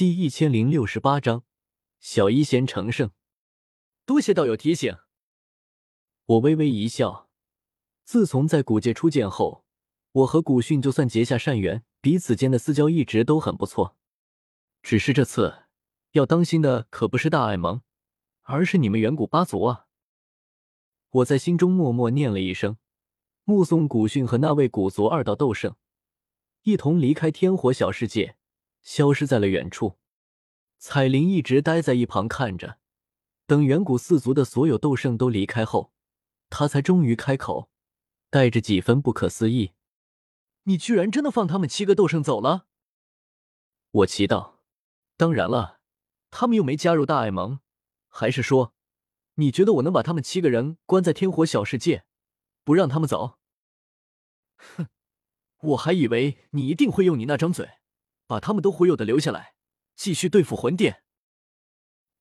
第一千零六十八章，小医仙成圣。多谢道友提醒。我微微一笑。自从在古界初见后，我和古训就算结下善缘，彼此间的私交一直都很不错。只是这次要当心的可不是大爱盟，而是你们远古八族啊！我在心中默默念了一声，目送古训和那位古族二道斗圣一同离开天火小世界。消失在了远处，彩铃一直待在一旁看着，等远古四族的所有斗圣都离开后，他才终于开口，带着几分不可思议：“你居然真的放他们七个斗圣走了？”我奇道：“当然了，他们又没加入大爱盟，还是说，你觉得我能把他们七个人关在天火小世界，不让他们走？”哼，我还以为你一定会用你那张嘴。把他们都忽悠的留下来，继续对付魂殿。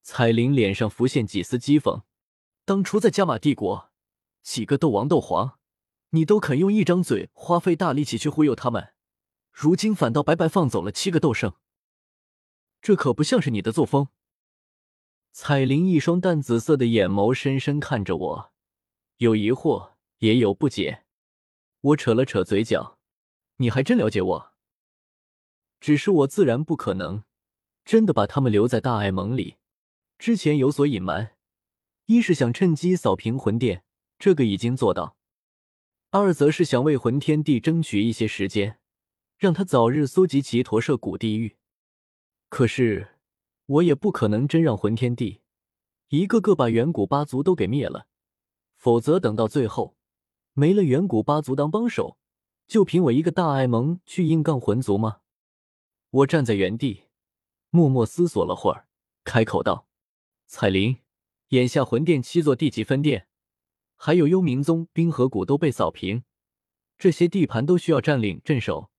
彩铃脸上浮现几丝讥讽。当初在加玛帝国，几个斗王、斗皇，你都肯用一张嘴花费大力气去忽悠他们，如今反倒白白放走了七个斗圣，这可不像是你的作风。彩铃一双淡紫色的眼眸深深看着我，有疑惑，也有不解。我扯了扯嘴角，你还真了解我。只是我自然不可能真的把他们留在大爱盟里，之前有所隐瞒，一是想趁机扫平魂殿，这个已经做到；二则是想为魂天帝争取一些时间，让他早日搜集齐驼舍古地狱。可是我也不可能真让魂天帝一个个把远古八族都给灭了，否则等到最后没了远古八族当帮手，就凭我一个大爱盟去硬杠魂族吗？我站在原地，默默思索了会儿，开口道：“彩铃，眼下魂殿七座地级分殿，还有幽冥宗、冰河谷都被扫平，这些地盘都需要占领镇守，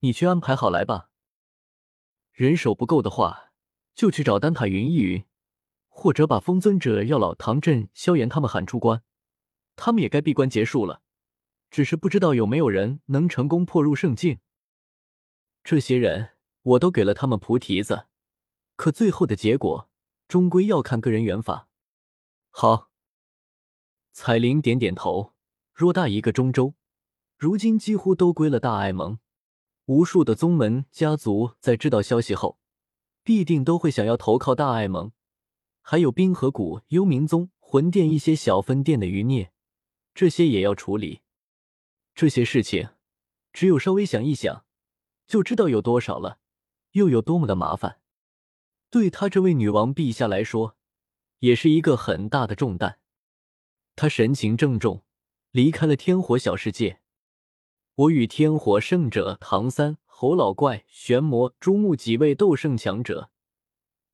你去安排好来吧。人手不够的话，就去找丹塔云一云，或者把风尊者、药老、唐镇、萧炎他们喊出关，他们也该闭关结束了。只是不知道有没有人能成功破入圣境。这些人。”我都给了他们菩提子，可最后的结果终归要看个人缘法。好，彩铃点点头。偌大一个中州，如今几乎都归了大爱盟。无数的宗门家族在知道消息后，必定都会想要投靠大爱盟。还有冰河谷、幽冥宗、魂殿一些小分店的余孽，这些也要处理。这些事情，只有稍微想一想，就知道有多少了。又有多么的麻烦，对他这位女王陛下来说，也是一个很大的重担。他神情郑重，离开了天火小世界。我与天火圣者唐三、侯老怪、玄魔、朱木几位斗圣强者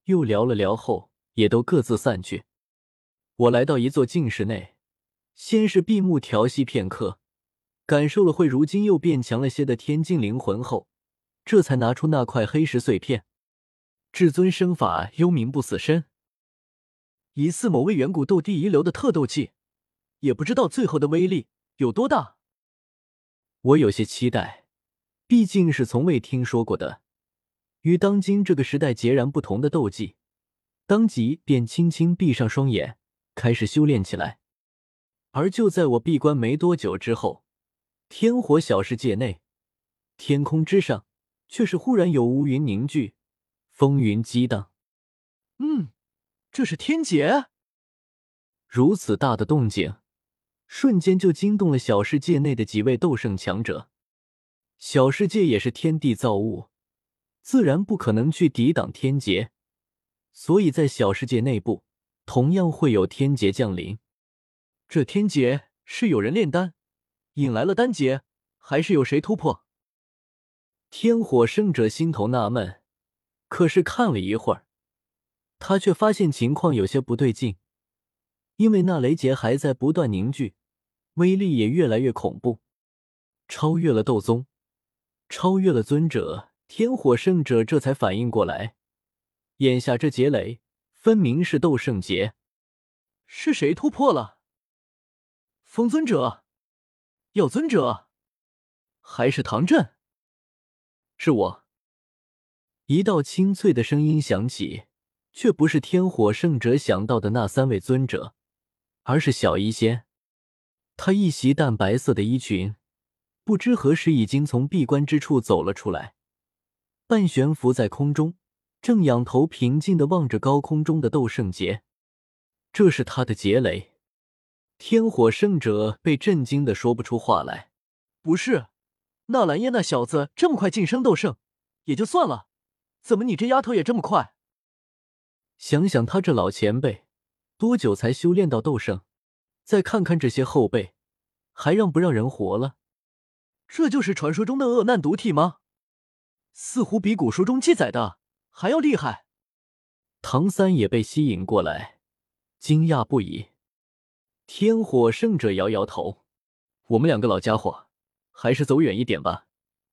又聊了聊后，也都各自散去。我来到一座静室内，先是闭目调息片刻，感受了会如今又变强了些的天境灵魂后。这才拿出那块黑石碎片，至尊身法幽冥不死身，疑似某位远古斗帝遗留的特斗技，也不知道最后的威力有多大。我有些期待，毕竟是从未听说过的，与当今这个时代截然不同的斗技，当即便轻轻闭上双眼，开始修炼起来。而就在我闭关没多久之后，天火小世界内，天空之上。却是忽然有乌云凝聚，风云激荡。嗯，这是天劫。如此大的动静，瞬间就惊动了小世界内的几位斗圣强者。小世界也是天地造物，自然不可能去抵挡天劫，所以在小世界内部，同样会有天劫降临。这天劫是有人炼丹引来了丹劫，还是有谁突破？天火圣者心头纳闷，可是看了一会儿，他却发现情况有些不对劲，因为那雷劫还在不断凝聚，威力也越来越恐怖，超越了斗宗，超越了尊者。天火圣者这才反应过来，眼下这劫雷分明是斗圣劫，是谁突破了？风尊者、药尊者，还是唐震？是我。一道清脆的声音响起，却不是天火圣者想到的那三位尊者，而是小医仙。他一袭淡白色的衣裙，不知何时已经从闭关之处走了出来，半悬浮在空中，正仰头平静的望着高空中的斗圣劫。这是他的劫雷。天火圣者被震惊的说不出话来。不是，纳兰嫣那小子这么快晋升斗圣，也就算了，怎么你这丫头也这么快？想想他这老前辈，多久才修炼到斗圣？再看看这些后辈，还让不让人活了？这就是传说中的恶难毒体吗？似乎比古书中记载的还要厉害。唐三也被吸引过来，惊讶不已。天火圣者摇摇头：“我们两个老家伙，还是走远一点吧，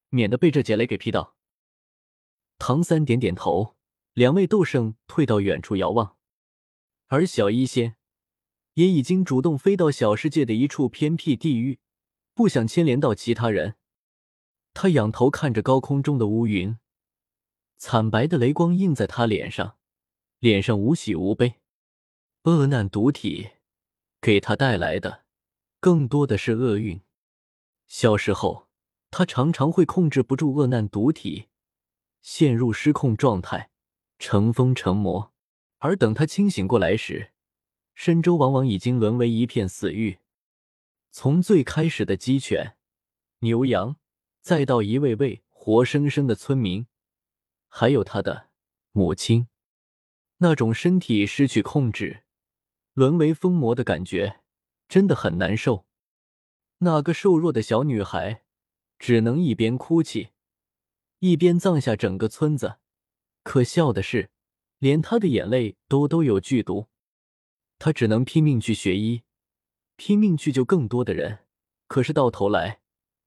免得被这劫雷给劈到。”唐三点点头，两位斗圣退到远处遥望，而小医仙。也已经主动飞到小世界的一处偏僻地域，不想牵连到其他人。他仰头看着高空中的乌云，惨白的雷光映在他脸上，脸上无喜无悲。恶难毒体给他带来的更多的是厄运。小时候，他常常会控制不住恶难毒体，陷入失控状态，成疯成魔。而等他清醒过来时，深州往往已经沦为一片死域，从最开始的鸡犬、牛羊，再到一位位活生生的村民，还有他的母亲，那种身体失去控制、沦为疯魔的感觉，真的很难受。那个瘦弱的小女孩，只能一边哭泣，一边葬下整个村子。可笑的是，连她的眼泪都都有剧毒。她只能拼命去学医，拼命去救更多的人。可是到头来，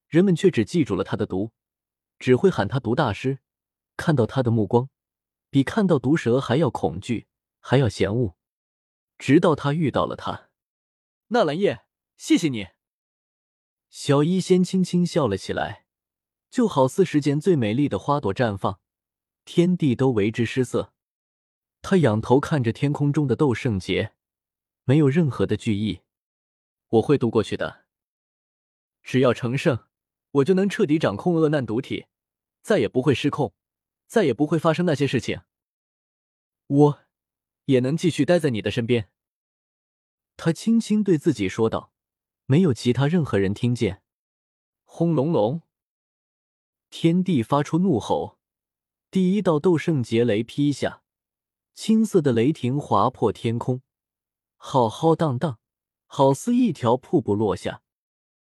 人们却只记住了他的毒，只会喊他毒大师。看到他的目光，比看到毒蛇还要恐惧，还要嫌恶。直到他遇到了他，纳兰叶，谢谢你。小医仙轻轻笑了起来，就好似世间最美丽的花朵绽放，天地都为之失色。他仰头看着天空中的斗圣劫。没有任何的惧意，我会渡过去的。只要成圣，我就能彻底掌控恶难毒体，再也不会失控，再也不会发生那些事情。我也能继续待在你的身边。他轻轻对自己说道，没有其他任何人听见。轰隆隆，天地发出怒吼，第一道斗圣劫雷劈下，青色的雷霆划破天空。浩浩荡荡，好似一条瀑布落下，